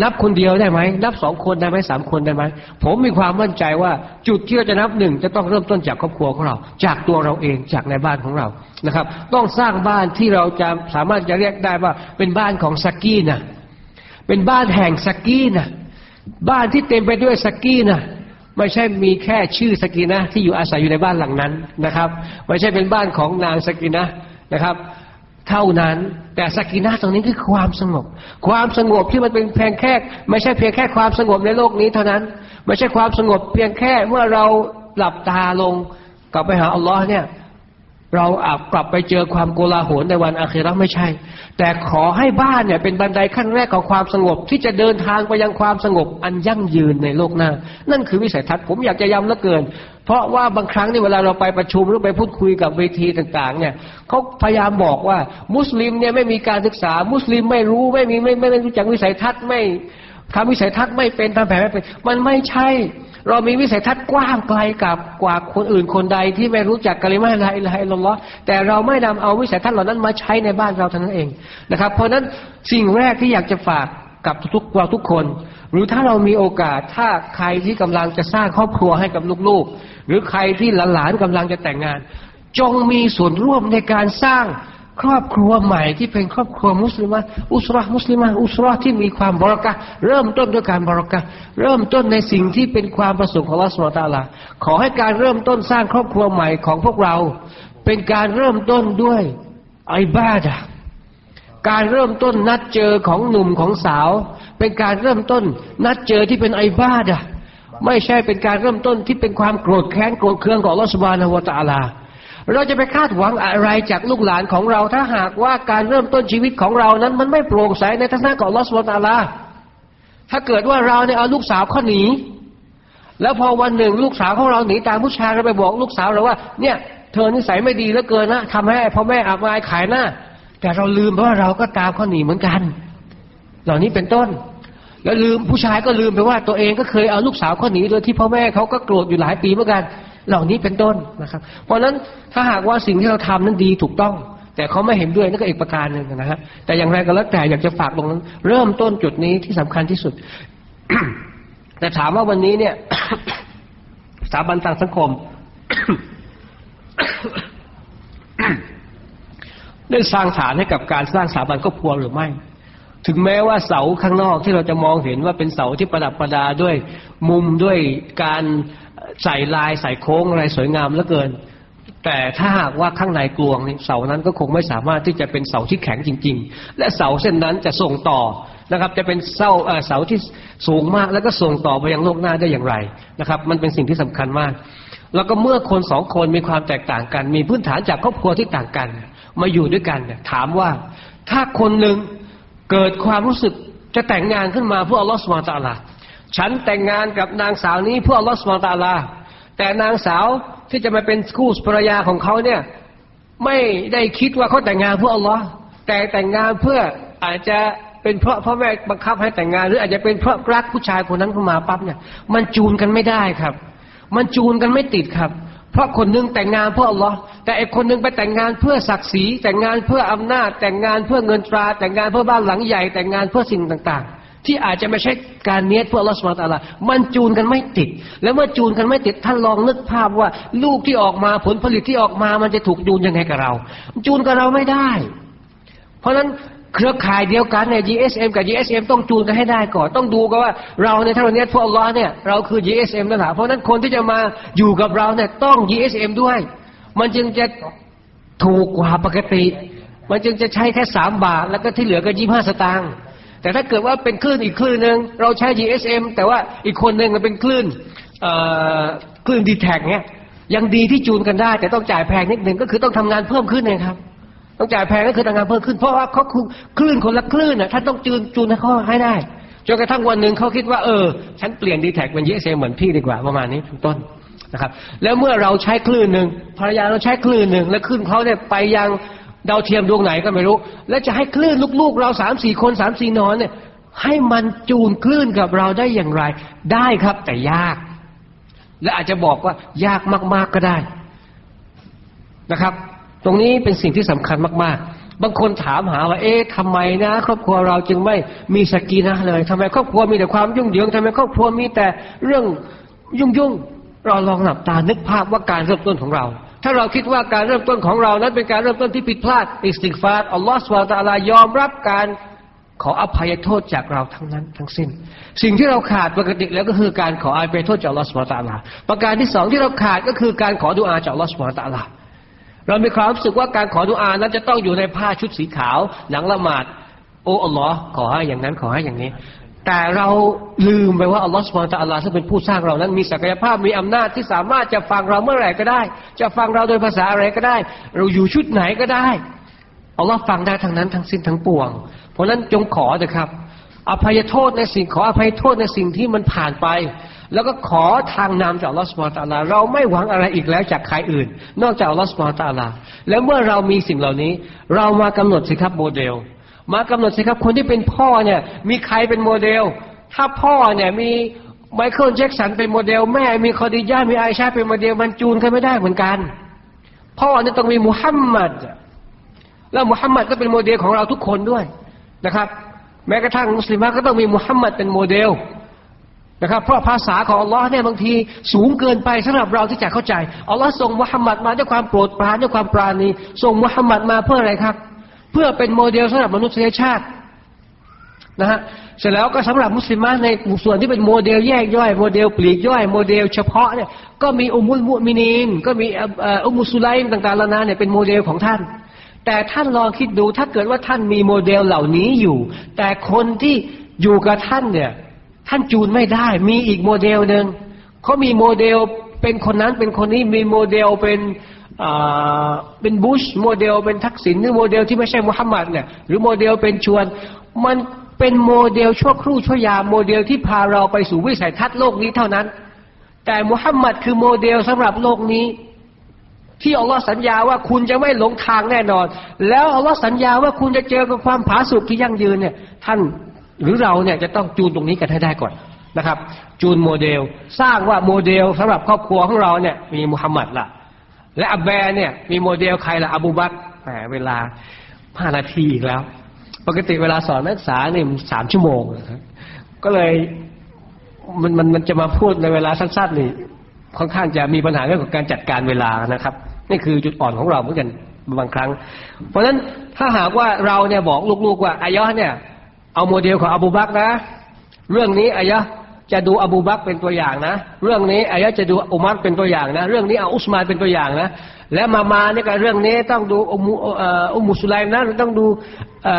นับคนเดียวได้ไหมนับสองคนได้ไหมสามคนได้ไหมผมมีความมั่นใจว่าจุดที่เราจะนับหนึ่งจะต้องเริ่มต้นจากครอบครัวของเรา จากตัวเราเองจากในบ้านของเรานะครับ ต้องสร้างบ้านที่เราจะสามารถจะเรียกได้ว่าเป็นบ้านของสกีนะเป็นบ้านแห่งสกีนะบ้านที่เต็มไปด้วยสกีนะไม่ใช่มีแค่ชื่อสกีนะที่อยู่อาศัยอยู่ในบ้านหลังนั้นนะครับ ไม่ใช่เป็นบ้านของนางสกีนะนะครับ เท่านั้น แต่สกินาตรงนี้คือความสงบ ความสงบที่มันเป็นเพียงแค่ ไม่ใช่เพียงแค่ความสงบในโลกนี้เท่านั้น ไม่ใช่ความสงบเพียงแค่เมื่อเราหลับตาลงกลับไปหาอัลลอฮ์เนี่ย เราอาจกลับไปเจอความโกลาหลในวันอาคีรไม่ใช่ แต่ขอให้บ้านเนี่ยเป็นบันไดขั้นแรกของความสงบ ที่จะเดินทางไปยังความสงบอันยั่งยืนในโลกหน้า นั่นคือวิสัยทัศน์ผมอยากจะย้ำเหลือเกิน เพราะว่าบางครั้งนี่เวลาเราไปประชุมหรือไปพูดคุยกับเวทีต่างๆ เนี่ยเขาพยายามบอกว่า มุสลิมเนี่ยไม่มีการศึกษา มุสลิมไม่รู้ไม่มีไม่ไม่รู้จักวิสัยทัศน์ไม่ ทำวิสัยทัศน์ไม่เป็นทำแผนไม่เป็น มันไม่ใช่ เรามีวิสัยทัศน์กว้างไกลกับกว่าคนอื่นคนใดที่ไม่รู้จักกะลิมาละอิละฮิลลอฮ์แต่เราไม่นำเอาวิสัยทัศน์เหล่านั้นมาใช้ในบ้านเราเท่านั้นเองนะครับ เพราะนั้นสิ่งแรกที่อยากจะฝากกับทุกเราทุกคน หรือถ้าเรามีโอกาสถ้าใครที่กำลังจะสร้างครอบครัวให้กับลูกๆ หรือใครที่หลานๆกำลังจะแต่งงาน จงมีส่วนร่วมในการสร้าง ครอบครัวใหม่ที่เป็นครอบครัวมุสลิมอุสระมุสลิมอุสระที่มีความบรักะเริ่มต้นด้วยการบรักะเริ่มต้นในสิ่งที่เป็นความประสงค์ของลอสมตาลาขอให้การเริ่มต้นสร้างครอบครัวใหม่ของพวกเรา เป็นการเริ่มต้นด้วยไอบาดะการเริ่มต้นนัดเจอของหนุ่มของสาว เป็นการเริ่มต้นนัดเจอที่เป็นไอบาดะไม่ใช่เป็นการเริ่มต้นที่เป็นความโกรธแค้นโกรธเคืองของลอสบานวตาลา เราจะไปคาดหวังอะไรจากลูกหลานของเรา ถ้าหากว่าการเริ่มต้นชีวิตของเรานั้นมันไม่โปร่งใสในทัศนะของลอสวตาลาถ้าเกิดว่าเราเนี่ยเอาลูกสาวข้อหนี แล้วพอวันหนึ่งลูกสาวของเราหนีตามผู้ชายเราไปบอกลูกสาวเราว่า เนี่ย เธอนิสัยไม่ดีเหลือเกินนะทำให้พ่อแม่อับอายขายหน้า แต่เราลืมเพราะว่าเราก็ตามเขาหนีเหมือนกัน เหล่านี้เป็นต้น แล้วลืมผู้ชายก็ลืมไปว่าตัวเองก็เคยเอาลูกสาวเขาหนีโดยที่พ่อแม่เขาก็โกรธอยู่หลายปีเหมือนกัน เหล่านี้เป็นต้นนะครับ เพราะฉะนั้นถ้าหากว่าสิ่งที่เราทำนั้นดีถูกต้อง แต่เขาไม่เห็นด้วยนั่นก็อีกประการหนึ่งนะฮะแต่อย่างไรก็แล้วแต่อยากจะฝากตรงนั้น เริ่มต้นจุดนี้ที่สำคัญที่สุด แต่ถามว่าวันนี้เนี่ยสถาบันทางสังคม ได้สร้างฐานให้กับการสร้างสถาบันครอบครัวหรือไม่ ถึงแม้ว่าเสาข้างนอกที่เราจะมองเห็นว่าเป็นเสาที่ประดับประดาด้วยมุมด้วยการใส่ลายใส่โค้งอะไรสวยงามเหลือเกิน แต่ถ้าหากว่าข้างในกลวงนี่เสานั้นก็คงไม่สามารถที่จะเป็นเสาที่แข็งจริง ๆ และเสาเส้นนั้นจะส่งต่อนะครับ จะเป็นเสาเสาที่สูงมากแล้วก็ส่งต่อไปยังโลกหน้าได้อย่างไรนะครับ มันเป็นสิ่งที่สำคัญมาก แล้วก็เมื่อคนสองคนมีความแตกต่างกัน มีพื้นฐานจากครอบครัวที่ต่างกัน มาอยู่ด้วยกันถามว่าถ้าคนหนึ่ง เกิดความรู้สึกจะแต่งงานขึ้นมาเพื่ออัลลอฮฺสุบานตะลาฉันแต่งงานกับนางสาวนี้เพื่ออัลลอฮฺสุบานตะลาแต่นางสาวที่จะมาเป็นคู่ภรรยาของเขาเนี่ยไม่ได้คิดว่าเขาแต่งงานเพื่ออัลลอฮ์แต่แต่งงานเพื่ออาจจะเป็นเพราะพ่อแม่บังคับให้แต่งงาน หรืออาจจะเป็นเพราะรักผู้ชายคนนั้นเข้ามาปั๊บเนี่ย มันจูนกันไม่ได้ครับ มันจูนกันไม่ติดครับ เพราะคนนึงแต่งงานเพื่ออัลลอฮ์แต่อีกคนนึงไปแต่งงานเพื่อศักดิ์ศรี แต่งงานเพื่ออำนาจ แต่งงานเพื่อเงินตรา แต่งงานเพื่อบ้านหลังใหญ่ แต่งงานเพื่อสิ่งต่างๆ ที่อาจจะไม่ใช่การเนียดเพื่ออัลลอฮ์สุบานตะลามันจูนกันไม่ติด แล้วเมื่อจูนกันไม่ติดท่านลองนึกภาพว่า ลูกที่ออกมาผลผลิตที่ออกมามันจะถูกจูนยังไงกับเรา จูนกับเราไม่ได้ เพราะฉะนั้น เครือข่ายเดียวกันเนี่ย GSM กับ GSM ต้องจูนกันให้ได้ก่อน ต้องดูกันว่าเราในทางนี้พวกอัลลอฮ์เนี่ยเราคือ GSM นั่นแหละเพราะนั้นคนที่จะมาอยู่กับเราเนี่ยต้อง GSM ด้วย มันจึงจะถูกกว่าปกติ มันจึงจะใช้แค่สามบาท แล้วก็ที่เหลือก็ยี่ห้าสตางค์แต่ถ้าเกิดว่าเป็นคลื่นอีกคลื่นหนึ่งเราใช้ GSM แต่ว่าอีกคนหนึ่งมันเป็นคลื่นคลื่นดีแท็กเนี่ยยังดีที่จูนกันได้ แต่ต้องจ่ายแพงนิดหนึ่งก็คือต้องทำงานเพิ่มขึ้นเองครับ ต้องจ่ายแพงก็คือทำงานเพิ่มขึ้น เพราะว่าเขาคือคลื่นคนละคลื่นน่ะท่านต้องจูนจูนให้เขาให้ได้จนกระทั่งวันหนึ่งเขาคิดว่าเออ ฉันเปลี่ยนดีแท็กเป็น GSM เหมือนพี่ดีกว่าประมาณนี้เป็นต้นนะครับ แล้วเมื่อเราใช้คลื่นหนึ่งภรรยาเราใช้คลื่นหนึ่งแล้วคลื่นเขาเนี่ยไปยังดาวเทียมดวงไหนก็ไม่รู้ แล้วจะให้คลื่นลูกๆ เราสามสี่คนสามสี่นอนเนี่ย ให้มันจูนคลื่นกับเราได้อย่างไร ได้ครับแต่ยาก และอาจจะบอกว่ายากมากๆก็ได้นะครับ ตรงนี้เป็นสิ่งที่สำคัญมาก ๆ บางคนถามหาว่า เอ๊ะทำไมนะ ครอบครัวเราจึงไม่มีسكينة เลยทำไมครอบครัวมีแต่ความยุ่งเหยิงทำไมครอบครัวมีแต่เรื่องยุ่งๆเราลองหลับตานึกภาพว่าการเริ่มต้นของเรา ถ้าเราคิดว่าการเริ่มต้นของเรานั้นเป็นการเริ่มต้นที่ผิดพลาดاستغفار อัลลอฮฺ سبحانه وتعالى ยอมรับการขออภัยโทษจากเราทั้งนั้นทั้งสิ้น สิ่งที่เราขาดปกติแล้วก็คือการขออภัยโทษจากอัลลอฮฺ سبحانه وتعالىประการที่สองที่เราขาดก็คือการขอดุอาจากอัลลอฮฺสุบตะลา เรามีความรู้สึกว่าการขอดุอานั้นจะต้องอยู่ในผ้าชุดสีขาว หลังละหมาด โอ้อัลลอฮ์ขอให้อย่างนั้นขอให้อย่างนี้ แต่เราลืมไปว่าอัลลอฮ์สุบานตะอัลลาซึ่งเป็นผู้สร้างเรานั้นมีศักยภาพมีอำนาจที่สามารถจะฟังเราเมื่อไหร่ก็ได้ จะฟังเราโดยภาษาอะไรก็ได้ เราอยู่ชุดไหนก็ได้อัลลอฮ์ฟังได้ทั้งนั้นทั้งสิ้นทั้งปวง เพราะฉะนั้นจงขอเถอะครับ อภัยโทษในสิ่งขออภัยโทษในสิ่งที่มันผ่านไป แล้วก็ขอทางนำจากอัลลอฮฺ سبحانه وتعالى เราไม่หวังอะไรอีกแล้วจากใครอื่น นอกจากอัลลอฮฺ سبحانه وتعالى แล้วเมื่อเรามีสิ่งเหล่านี้ เรามากำหนดสิครับโมเดล มากำหนดสิครับคนที่เป็นพ่อเนี่ย มีใครเป็นโมเดล ถ้าพ่อเนี่ยมีไมเคิลแจ็คสันเป็นโมเดล แม่มีคอดีญ่ามีไอชาเป็นโมเดลมันจูนกันไม่ได้เหมือนกัน พ่อเนี่ยต้องมีมุฮัมมัดแล้วมุฮัมมัดก็เป็นโมเดลของเราทุกคนด้วยนะครับ แม้กระทั่งมุสลิมก็ต้องมีมุฮัมมัดเป็นโมเดล นะครับเพราะภาษาของอัลลอฮ์เนี่ยบางทีสูงเกินไปสำหรับเราที่จะเข้าใจอัลลอฮ์ส่งมุฮัมมัดมาด้วยความโปรดปรานด้วยความปราณีส่งมุฮัมมัดมาเพื่ออะไรครับ เพื่อเป็นโมเดลสำหรับมนุษยชาตินะฮะเสร็จแล้วก็สำหรับมุสลิมในส่วนที่เป็นโมเดลแยกย่อยโมเดลปลีกย่อยโมเดลเฉพาะเนี่ยก็มีأم المؤمنين ก็มีอุมุสุไลมต่างๆแล้วนะเนี่ยเป็นโมเดลของท่าน แต่ท่านลองคิดดูถ้าเกิดว่าท่านมีโมเดลเหล่านี้อยู่ แต่คนที่อยู่กับท่านเนี่ย ท่านจูนไม่ได้ มีอีกโมเดลหนึ่งเขามีโมเดลเป็นคนนั้นเป็นคนนี้มีโมเดลเป็นเป็นบุชโมเดลเป็นทักษิณหรือโมเดลที่ไม่ใช่มุฮัมมัดเนี่ยหรือโมเดลเป็นชวน มันเป็นโมเดลชั่วครู่ชั่วยามโมเดลที่พาเราไปสู่วิสัยทัศน์โลกนี้เท่านั้น แต่มุฮัมมัดคือโมเดลสำหรับโลกนี้ ที่อัลลอฮ์สัญญาว่าคุณจะไม่หลงทางแน่นอน แล้วอัลลอฮ์สัญญาว่าคุณจะเจอกับความผาสุกที่ยั่งยืนเนี่ยท่าน หรือเราเนี่ยจะต้องจูนตรงนี้กันให้ได้ก่อนนะครับ จูนโมเดล สร้างว่าโมเดลสำหรับครอบครัวของเราเนี่ยมีมุฮัมมัดละและอับแบเนี่ยมีโมเดลใครละอบูบักแหมเวลาห้านาทีอีกแล้ว ปกติเวลาสอนนักศึกษาเนี่ยสามชั่วโมงก็เลยมันมันมันจะมาพูดในเวลาสั้นๆนี่ค่อนข้างจะมีปัญหาเรื่องของการจัดการเวลานะครับ นี่คือจุดอ่อนของเราเหมือนกันบางครั้ง เพราะฉะนั้นถ้าหากว่าเราเนี่ยบอกลูกๆว่าอายะเนี่ย เอาโมเดลของอบูบักนะ เรื่องนี้อายะจะดูอบูบักเป็นตัวอย่างนะ เรื่องนี้อายะจะดูอุมัรเป็นตัวอย่างนะ เรื่องนี้เอาอุสมานเป็นตัวอย่างนะ และมามาเนี่ยกับเรื่องนี้ต้องดูอุมุอุมุสุไลมนะต้องดู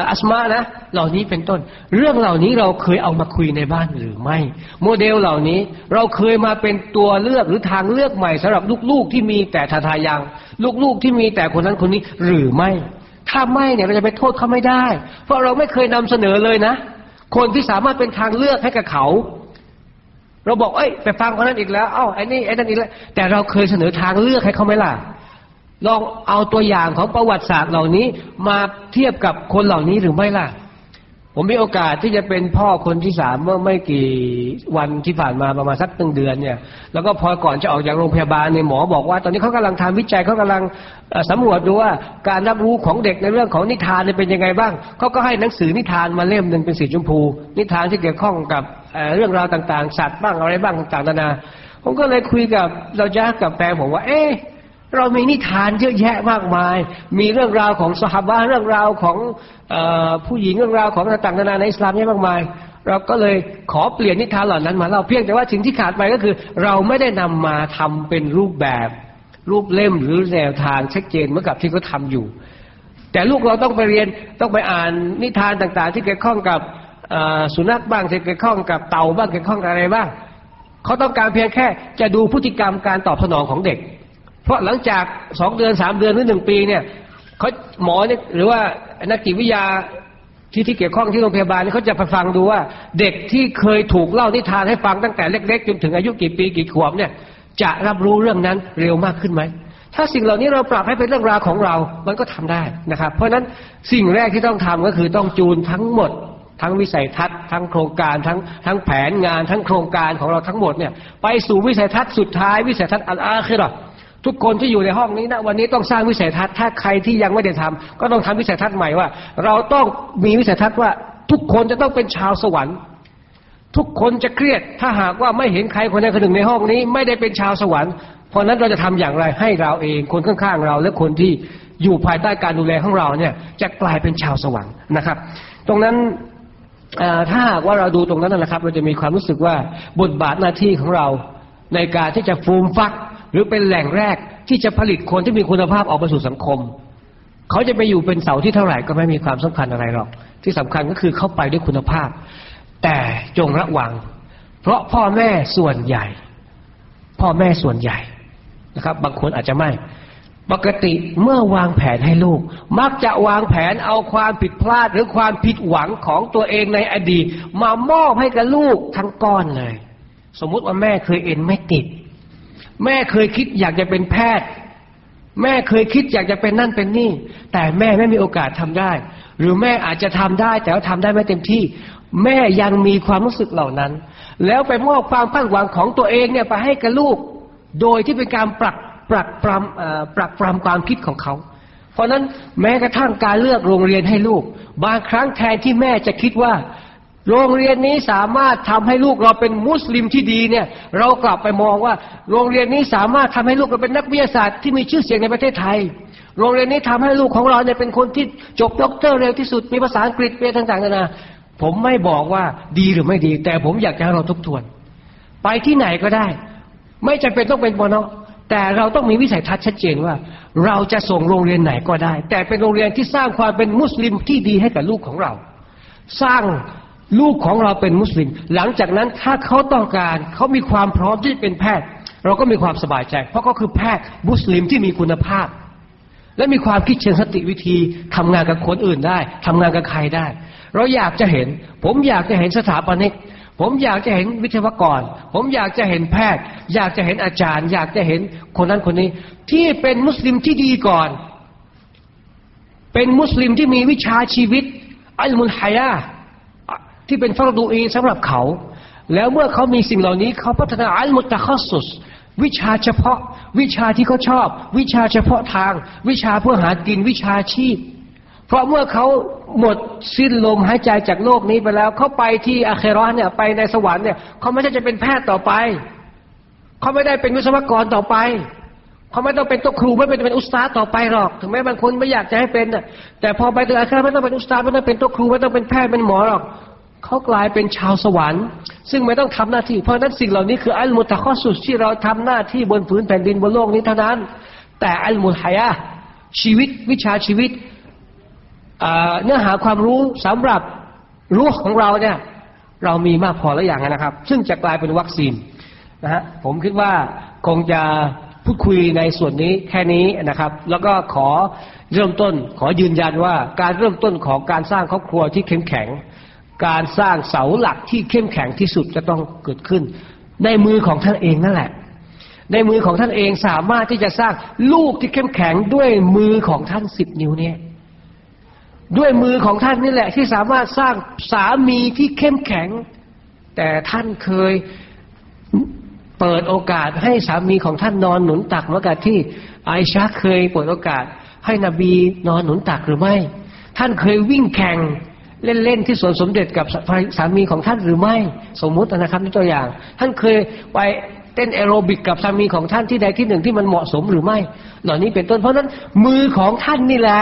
อัสมานะ เหล่านี้เป็นต้น เรื่องเหล่านี้เราเคยเอามาคุยในบ้านหรือไม่ โมเดลเหล่านี้เราเคยมาเป็นตัวเลือกหรือทางเลือกใหม่สำหรับลูกๆที่มีแต่ทาทายัง ลูกๆที่มีแต่คนนั้นคนนี้หรือไม่ ถ้าไม่เนี่ยเราจะไปโทษเขาไม่ได้ เพราะเราไม่เคยนำเสนอเลยนะ คนที่สามารถเป็นทางเลือกให้กับเขา เราบอกเอ้ยไปฟังคนนั้นอีกแล้ว เอ้าไอ้นี่ไอ้นั่นอีกแล้ว แต่เราเคยเสนอทางเลือกให้เขาไหมล่ะ ลองเอาตัวอย่างของประวัติศาสตร์เหล่านี้ มาเทียบกับคนเหล่านี้หรือไม่ล่ะ ผมมีโอกาสที่จะเป็นพ่อคนที่สามเมื่อไม่กี่วันที่ผ่านมาประมาณสักตึงเดือนเนี่ย แล้วก็พอก่อนจะออกจากโรงพยาบาลเนี่ยหมอบอกว่า ตอนนี้เขากำลังทำวิจัยเขากำลังสำรวจดูว่าการรับรู้ของเด็กในเรื่องของนิทานเนี่ยเป็นยังไงบ้างเขาก็ให้หนังสือนิทานมาเล่มหนึ่งเป็นสีชมพู นิทานที่เกี่ยวข้องกับเรื่องราวต่างๆ สัตว์บ้างอะไรบ้างต่างๆนานาผมก็เลยคุยกับเราจ้ากับแฟนผมว่า เอ๊ะ เรามีนิทานเยอะแยะมากมาย มีเรื่องราวของสหบาเรื่องราวของอผู้หญิงเรื่องราวของต่างๆนานาในอิสลามเยอะมากมาย เราก็เลยขอเปลี่ยนนิทานเหล่านั้นมาเล่าเพียงแต่ว่าสิ่งที่ขาดไปก็คือ เราไม่ได้นำมาทำเป็นรูปแบบ รูปเล่มหรือแนวทางชัดเจนเหมือนกับที่เขาทาอยู่ แต่ลูกเราต้องไปเรียนต้องไปอ่านนิทานต่างๆ ที่เกี่ยวข้องกับสุนัขบ้างที่เกี่ยวข้องกับเต่าบ้างเกี่ยวข้องกับอะไรบ้างเขาต้องการเพียงแค่จะดูพฤติกรรมการตอบสนองของเด็ก เพราะหลังจากสองเดือนสามเดือนหรือหนึ่งปีเนี่ยเขาหมอเนี่ยหรือว่านักจิตวิทยาที่ที่เกี่ยวข้องที่โรงพยาบาลเขาจะไปฟังดูว่า เด็กที่เคยถูกเล่านิทานให้ฟังตั้งแต่เล็ก ๆ จนถึงอายุกี่ปีกี่ขวบเนี่ย จะรับรู้เรื่องนั้นเร็วมากขึ้นไหมถ้าสิ่งเหล่านี้เราปรับให้เป็นเรื่องราวของเรา มันก็ทำได้นะครับ เพราะฉะนั้นสิ่งแรกที่ต้องทำก็คือต้องจูนทั้งหมด ทั้งวิสัยทัศน์ ทั้งโครงการทั้งทั้งแผนงาน ทั้งโครงการของเราทั้งหมดเนี่ยไปสู่วิสัยทัศน์สุดท้ายวิสัยทัศน์อัลอาคิรอ ทุกคนที่อยู่ในห้องนี้นะวันนี้ต้องสร้างวิสัยทัศน์ถ้าใครที่ยังไม่ได้ทำก็ต้องทำวิสัยทัศน์ใหม่ว่า เราต้องมีวิสัยทัศน์ว่า ทุกคนจะต้องเป็นชาวสวรรค์ ทุกคนจะเครียด ถ้าหากว่าไม่เห็นใครคนใดคนหนึ่งในห้องนี้ ไม่ได้เป็นชาวสวรรค์ เพราะนั้นเราจะทำอย่างไรให้เราเอง คนข้างๆเรา และคนที่อยู่ภายใต้การดูแลของเราเนี่ย จะกลายเป็นชาวสวรรค์นะครับ ตรงนั้นถ้าหากว่าเราดูตรงนั้นนะครับ เราจะมีความรู้สึกว่าบทบาทหน้าที่ของเราในการที่จะฟูมฟัก หรือเป็นแหล่งแรกที่จะผลิตคนที่มีคุณภาพออกมาสู่สังคม เขาจะไปอยู่เป็นเสาที่เท่าไหร่ก็ไม่มีความสำคัญอะไรหรอก ที่สำคัญก็คือเข้าไปด้วยคุณภาพ แต่จงระวัง เพราะพ่อแม่ส่วนใหญ่ พ่อแม่ส่วนใหญ่นะครับ บางคนอาจจะไม่ ปกติเมื่อวางแผนให้ลูก มักจะวางแผนเอาความผิดพลาดหรือความผิดหวังของตัวเองในอดีต มามอบให้กับลูกทั้งก้อนเลย สมมุติว่าแม่เคยเอ็นไม่ติด แม่เคยคิดอยากจะเป็นแพทย์ แม่เคยคิดอยากจะเป็นนั่นเป็นนี่ แต่แม่ไม่มีโอกาสทำได้ หรือแม่อาจจะทำได้ แต่ว่าทำได้ไม่เต็มที่ แม่ยังมีความรู้สึกเหล่านั้น แล้วไปมอบความพันหวังของตัวเองเนี่ยไปให้กับลูก โดยที่เป็นการปรักปรักปรำปรักปรำความคิดของเขา เพราะนั้นแม้กระทั่งการเลือกโรงเรียนให้ลูก บางครั้งแทนที่แม่จะคิดว่า โรงเรียนนี้สามารถทำให้ลูกเราเป็นมุสลิมที่ดีเนี่ย เรากลับไปมองว่า โรงเรียนนี้สามารถทำให้ลูกเราเป็นนักวิทยาศาสตร์ที่มีชื่อเสียงในประเทศไทย โรงเรียนนี้ทำให้ลูกของเราเนี่ยเป็นคนที่จบด็อกเตอร์เร็วที่สุดมีภาษาอังกฤษเป็นต่างๆนานาผมไม่บอกว่าดีหรือไม่ดี แต่ผมอยากจะให้เราทบทวน ไปที่ไหนก็ได้ ไม่จำเป็นต้องเป็นบอนอแต่เราต้องมีวิสัยทัศน์ชัดเจนว่า เราจะส่งโรงเรียนไหนก็ได้ แต่เป็นโรงเรียนที่สร้างความเป็นมุสลิมที่ดีให้กับลูกของเรา สร้าง ลูกของเราเป็นมุสลิม หลังจากนั้นถ้าเขาต้องการเขามีความพร้อมที่เป็นแพทย์ เราก็มีความสบายใจ เพราะเขาคือแพทย์มุสลิมที่มีคุณภาพ และมีความคิดเชิงสติวิธีทำงานกับคนอื่นได้ทำงานกับใครได้ เราอยากจะเห็น ผมอยากจะเห็นสถาปนิกผมอยากจะเห็นวิทยากร ผมอยากจะเห็นแพทย์ อยากจะเห็นอาจารย์ อยากจะเห็นคนนั้นคนนี้ ที่เป็นมุสลิมที่ดีก่อน เป็นมุสลิมที่มีวิชาชีวิต อัลมุนฮายา ที่เป็นฟารดูอีนสำหรับเขา แล้วเมื่อเขามีสิ่งเหล่านี้เขาพัฒนาอัลมุตตะคัสสุสวิชาเฉพาะ วิชาที่เขาชอบ วิชาเฉพาะทาง วิชาเพื่อหากินวิชาชีพ เพราะเมื่อเขาหมดสิ้นลมหายใจจากโลกนี้ไปแล้ว เขาไปที่อาเครอนเนี่ยไปในสวรรค์เนี่ยเขาไม่ใช่จะเป็นแพทย์ต่อไป เขาไม่ได้เป็นวิศวกรต่อไปเขาไม่ต้องเป็นตัวครูไม่เป็นเป็นอุสตาต่อไปหรอก ถึงแม้บางคนไม่อยากจะให้เป็นน่ะแต่พอไปถึงอาครไม่ต้องเป็นอุสตาไม่ต้องเป็นตัวครูไม่ต้องเป็นแพทย์เป็นหมอหรอก เขากลายเป็นชาวสวรรค์ ซึ่งไม่ต้องทำหน้าที่ เพราะนั้นสิ่งเหล่านี้คืออัลมุตะข้อสุดที่เราทำหน้าที่บนพื้นแผ่นดินบนโลกนี้เท่านั้น แต่อัลมุฮายะชีวิตวิชาชีวิตเนื้อหาความรู้สำหรับรู้ของเราเนี่ย เรามีมากพอแล้วอย่างนะครับ ซึ่งจะกลายเป็นวัคซีนนะฮะผมคิดว่าคงจะพูดคุยในส่วนนี้แค่นี้นะครับ แล้วก็ขอเริ่มต้น ขอยืนยันว่าการเริ่มต้นของการสร้างครอบครัวที่เข้มแข็ง การสร้างเสาหลักที่เข้มแข็งที่สุดจะต้องเกิดขึ้น ในมือของท่านเองนั่นแหละ ในมือของท่านเองสามารถที่จะสร้างลูกที่เข้มแข็งด้วยมือของท่านสิบนิ้วเนี่ยด้วยมือของท่านนี่แหละ ที่สามารถสร้างสามีที่เข้มแข็ง แต่ท่านเคยเปิดโอกาสให้สามีของท่านนอนหนุนตักเมื่อกับที่ไอชาเคยเปิดโอกาส ให้นบีนอนหนุนตักหรือไม่ ท่านเคยวิ่งแข่ง เล่นๆที่สวนสมเด็จกับสามีของท่านหรือไม่ สมมุตินะครับนี่ตัวอย่าง ท่านเคยไปเต้นแอโรบิกกับสามีของท่านที่ใดที่หนึ่งที่มันเหมาะสมหรือไม่ เหล่านี้เป็นต้นเพราะนั้นมือของท่านนี่แหละ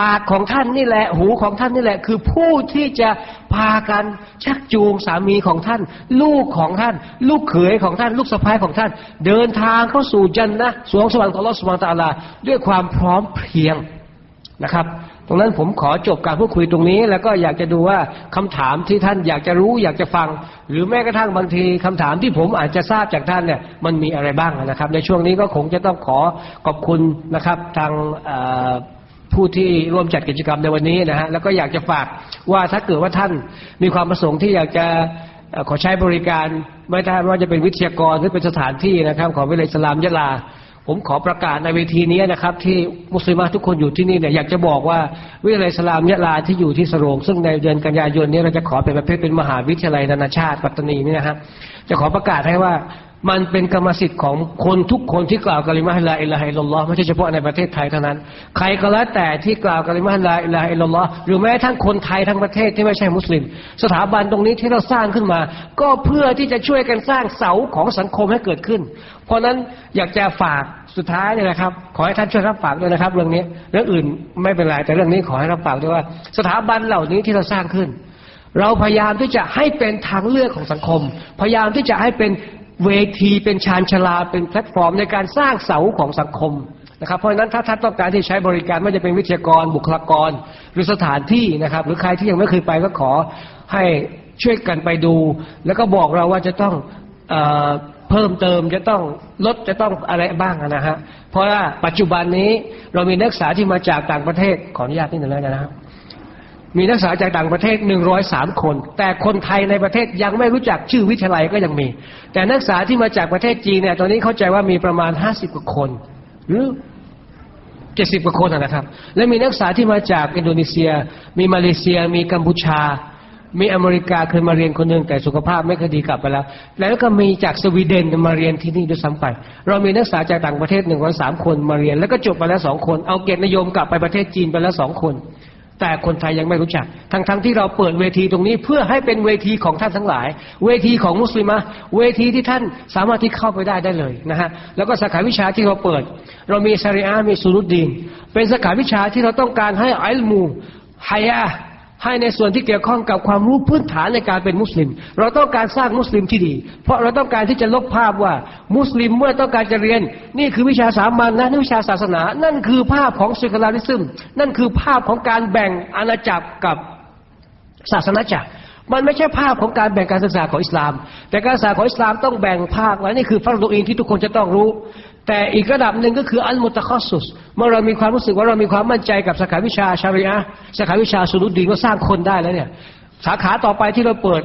ปากของท่านนี่แหละ หูของท่านนี่แหละ คือผู้ที่จะพากันชักจูงสามีของท่าน ลูกของท่าน ลูกเขยของท่าน ลูกสะพ้ายของท่าน เดินทางเข้าสู่จันนะสวงสวรรค์ของลอสวงตาลา ด้วยความพร้อมเพรียงนะครับ รงนั้นผมขอจบการพูดคุยตรงนี้ แล้วก็อยากจะดูว่าคำถามที่ท่านอยากจะรู้อยากจะฟัง หรือแม้กระทั่งบางทีคำถามที่ผมอาจจะทราบจากท่านเนี่ยมันมีอะไรบ้างนะครับ ในช่วงนี้ก็คงจะต้องขอขอบคุณนะครับทางผู้ที่ร่วมจัดกิจกรรมในวันนี้นะฮะแล้วก็อยากจะฝากว่าถ้าเกิดว่าท่านมีความประสงค์ที่อยากจะขอใช้บริการ ไม่ว่าจะเป็นวิทยากรหรือเป็นสถานที่นะครับ ของวิเลยสลามยะลา ผมขอประกาศในเวทีนี้นะครับ ที่มุสลิมทุกคนอยู่ที่นี่เนี่ยอยากจะบอกว่าวิทยาลัยสลามยะลาที่อยู่ที่สรง ซึ่งในเดือนกันยายนนี้เราจะขอเป็นประเภทเป็นมหาวิทยาลัยนานาชาติปัตตานีนี่นะครับจะขอประกาศให้ว่า มันเป็นกรรมสิทธิ์ของคนทุกคนที่กล่าวกะลิมะฮลาอิลลาฮิลลอฮ์ไม่ใช่เฉพาะในประเทศไทยเท่านั้น ใครก็แล้วแต่ที่กล่าวكلمة لا إله إلا الله หรือแม้ทั้งคนไทยทั้งประเทศที่ไม่ใช่มุสลิม สถาบันตรงนี้ที่เราสร้างขึ้นมา ก็เพื่อที่จะช่วยกันสร้างเสาของสังคมให้เกิดขึ้น เพราะนั้นอยากจะฝากสุดท้ายเนี่ยนะครับ ขอให้ท่านช่วยรับฝากด้วยนะครับ เรื่องนี้เรื่องอื่นไม่เป็นไรแต่เรื่องนี้ขอให้รับฝากด้วยว่า สถาบันเหล่านี้ที่เราสร้างขึ้นเราพยายามที่จะให้เป็นทางเลือกของสังคม พยายามที่จะให้เป็น เวทีเป็นชานชาลาเป็นแพลตฟอร์มในการสร้างเสาของสังคมนะครับเพราะฉะนั้นถ้าท่านต้องการที่ใช้บริการไม่ว่าจะเป็นวิทยากรบุคลากร หรือสถานที่นะครับ หรือใครที่ยังไม่เคยไปก็ขอให้ช่วยกันไปดู แล้วก็บอกเราว่าจะต้องเอเพิ่มเติมจะต้องลดจะต้องอะไรบ้างนะฮะเพราะว่าปัจจุบันนี้เรามีนักศึกษาที่มาจากต่างประเทศขออนุญาตนิดหนึ่งแล้วนะครับ มีนักศึกษาจากต่างประเทศหนึ่งร้อยสามคน แต่คนไทยในประเทศยังไม่รู้จักชื่อวิทยาลัยก็ยังมี แต่นักศึกษาที่มาจากประเทศจีนเนี่ย ตอนนี้เข้าใจว่ามีประมาณห้าสิบกว่าคน หรือเจ็ดสิบกว่าคนนะครับ และมีนักศึกษาที่มาจากอินโดนีเซีย มีมาเลเซีย มีกัมพูชา มีอเมริกาเคยมาเรียนคนหนึ่งแต่สุขภาพไม่คดีกลับไปแล้ว แล้วก็มีจากสวีเดนมาเรียนที่นี่ด้วยซ้ำไป เรามีนักศึกษาจากต่างประเทศหนึ่งร้อยสามคนมาเรียน แล้วก็จบไปแล้วสองคน เอาเกียรตินิยมกลับไปประเทศจีนไปแล้วสองคน แต่คนไทยยังไม่รู้จัก ทั้งๆทที่เราเปิดเวทีตรงนี้เพื่อให้เป็นเวทีของท่านทั้งหลาย เวทีของมุสลิมะเวทีที่ท่านสามารถที่เข้าไปได้ได้เลยนะฮะแล้วก็สาขาวิชาที่เราเปิด เรามีชาริอามีสุรุดดีนเป็นสาขาวิชาที่เราต้องการให้อัลมูฮายา ให้ในส่วนที่เกี่ยวข้องกับความรู้พื้นฐานในการเป็นมุสลิม เราต้องการสร้างมุสลิมที่ดี เพราะเราต้องการที่จะลบภาพว่า มุสลิมเมื่อต้องการจะเรียน นี่คือวิชาสามัญนะนี่วิชาศาสนา นั่นคือภาพของซิคลาริซึมนั่นคือภาพของการแบ่งอาณาจักรกับศาสนาจักร มันไม่ใช่ภาพของการแบ่งการศึกษาของอิสลาม แต่การศึกษาของอิสลามต้องแบ่งภาคและนี่คือฟังตัวเองที่ทุกคนจะต้องรู้ แต่อีกระดับหนึ่งก็คืออัลมุตะคอสุสเมื่อเรามีความรู้สึกว่าเรามีความมั่นใจกับสาขาวิชาชาริอะสาขาวิชาสุรุดีก็สร้างคนได้แล้วเนี่ยสาขาต่อไปที่เราเปิด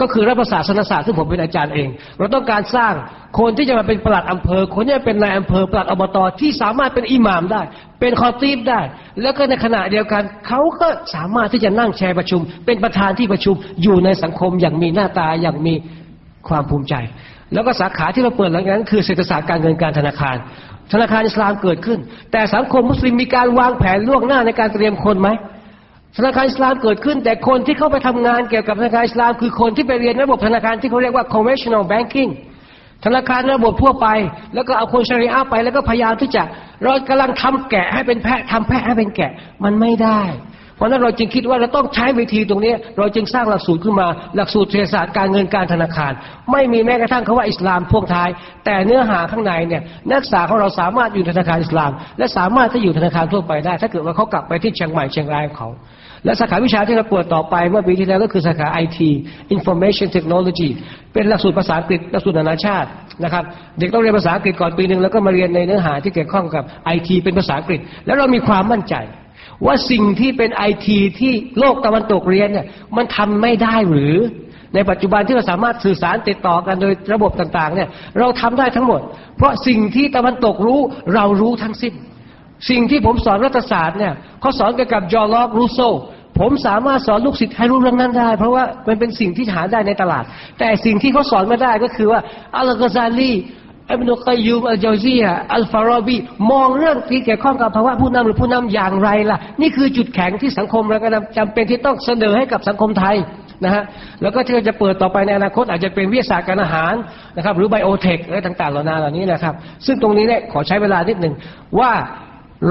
ก็คือรัฐศาสนศาสตร์ซึ่งผมเป็นอาจารย์เอง เราต้องการสร้างคนที่จะมาเป็นปลัดอำเภอ คนที่จะเป็นนายอำเภอปลัดอบตที่สามารถเป็นอิหม่ามได้ เป็นคอตีบได้ แล้วก็ในขณะเดียวกันเขาก็สามารถที่จะนั่งแชร์ประชุม เป็นประธานที่ประชุมอยู่ในสังคมอย่างมีหน้าตาอย่างมีความภูมิใจ แล้วก็สาขาที่เราเปิดหลังจากนั้นคือเศรษฐศาสตร์การเงินการธนาคาร ธนาคารอิสลามเกิดขึ้น แต่สังคมมุสลิมมีการวางแผนล่วงหน้าในการเตรียมคนไหม ธนาคารอิสลามเกิดขึ้น แต่คนที่เข้าไปทำงานเกี่ยวกับธนาคารอิสลาม คือคนที่ไปเรียนระบบธนาคารที่เขาเรียกว่า conventional banking ธนาคารระบบทั่วไป แล้วก็เอาคนชริอะห์ไป แล้วก็พยายามที่จะเรากำลังทำแกะให้เป็นแพะทำแพะให้เป็นแกะมันไม่ได้ เพราะนั้นเราจึงคิดว่าเราต้องใช้วิธีตรงนี้ เราจึงสร้างหลักสูตรขึ้นมา หลักสูตรเศรษฐศาสตร์การเงินการธนาคาร ไม่มีแม้กระทั่งคำว่าอิสลามพ่วงท้าย แต่เนื้อหาข้างในเนี่ยนักศึกษาของเราสามารถอยู่ธนาคารอิสลาม และสามารถที่อยู่ธนาคารทั่วไปได้ ถ้าเกิดว่าเขากลับไปที่เชียงใหม่เชียงรายของเขา และสาขาวิชาที่เราเปิดต่อไปเมื่อปีที่แล้วก็คือสาขา IT Information Technology เป็นหลักสูตรภาษาอังกฤษหลักสูตรนานาชาตินะครับเด็กต้องเรียนภาษาอังกฤษก่อนปีหนึ่งแล้วก็มาเรียนในเนื้อหาที่เกี่ยวข้องกับ IT เป็นภาษาอังกฤษ แล้วเรามีความมั่นใจ ว่าสิ่งที่เป็นไอทีที่โลกตะวันตกเรียนเนี่ยมันทำไม่ได้หรือในปัจจุบันที่เราสามารถสื่อสารติดต่อกันโดยระบบต่างๆเนี่ยเราทำได้ทั้งหมด เพราะสิ่งที่ตะวันตกรู้เรารู้ทั้งสิ้น สิ่งที่ผมสอนรัฐศาสตร์เนี่ยเขาสอนเกี่ยวกับจอร์ล็อกรูโซผมสามารถสอนลูกศิษย์ให้รู้เรื่องนั้นได้ เพราะว่ามันเป็นสิ่งที่หาได้ในตลาด แต่สิ่งที่เขาสอนไม่ได้ก็คือว่าอัลกซาลีอิบนุกัยยูมอัลจาซียอัลฟารอบีมองเรื่องที่เกี่ยวข้องกับภาวะผู้นำหรือผู้นำอย่างไรล่ะ นี่คือจุดแข็งที่สังคมเราก็จำเป็นที่ต้องเสนอให้กับสังคมไทยนะฮะแล้วก็ที่จะเปิดต่อไปในอนาคตอาจจะเป็นวิทยาศาสตร์การอาหารนะครับ หรือไบโอเทคอะไรต่างๆเหล่านั้นเหล่านี้นะครับ ซึ่งตรงนี้เนี่ยขอใช้เวลานิดหนึ่งว่า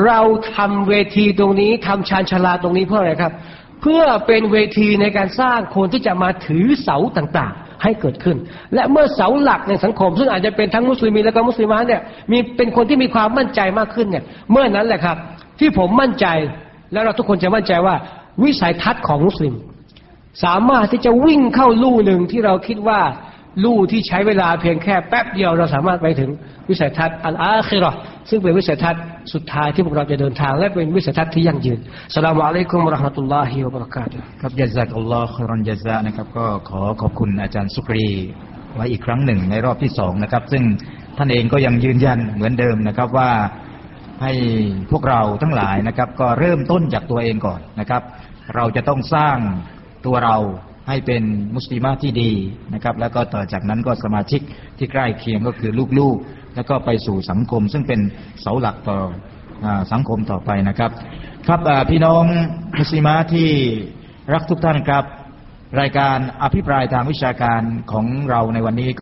เราทำเวทีตรงนี้ทำชานชลาตรงนี้เพื่ออะไรครับ เพื่อเป็นเวทีในการสร้างคนที่จะมาถือเสาต่างๆ ให้เกิดขึ้น และเมื่อเสาหลักในสังคม ซึ่งอาจจะเป็นทั้งมุสลิมและก็มุสลิมะเนี่ยมีเป็นคนที่มีความมั่นใจมากขึ้นเนี่ย เมื่อนั้นแหละครับ ที่ผมมั่นใจแล้วเราทุกคนจะมั่นใจว่าวิสัยทัศน์ของมุสลิม สามารถที่จะวิ่งเข้าลู่หนึ่งที่เราคิดว่า ลู่ที่ใช้เวลาเพียงแค่แป๊บเดียวเราสามารถไปถึงวิสัยทัศน์อัลอาคิราะห์ซึ่งเป็นวิสัยทัศน์สุดท้ายที่พวกเราจะเดินทาง และเป็นวิสัยทัศน์ที่ยั่งยืนสลามอะลัยกุมราะห์มะตุลลอฮิวะบะเราะกาตุครับยาซักอัลลอฮ์คอรอนยาซานะครับ ก็ขอขอบคุณอาจารย์สุกรีไว้อีกครั้งหนึ่งในรอบที่สองนะครับ ซึ่งท่านเองก็ยังยืนยันเหมือนเดิมนะครับว่าให้พวกเราทั้งหลายนะครับ ก็เริ่มต้นจากตัวเองก่อนนะครับ เราจะต้องสร้างตัวเรา ให้เป็นมุสลิมาที่ดีนะครับ แล้วก็ต่อจากนั้นก็สมาชิกที่ใกล้เคียงก็คือลูกๆ แล้วก็ไปสู่สังคม ซึ่งเป็นเสาหลักต่ออสังคมต่อไปนะครับ ครับพี่น้องมุสลิมาที่รักทุกท่านครับ รายการอภิปรายทางวิชาการของเราในวันนี้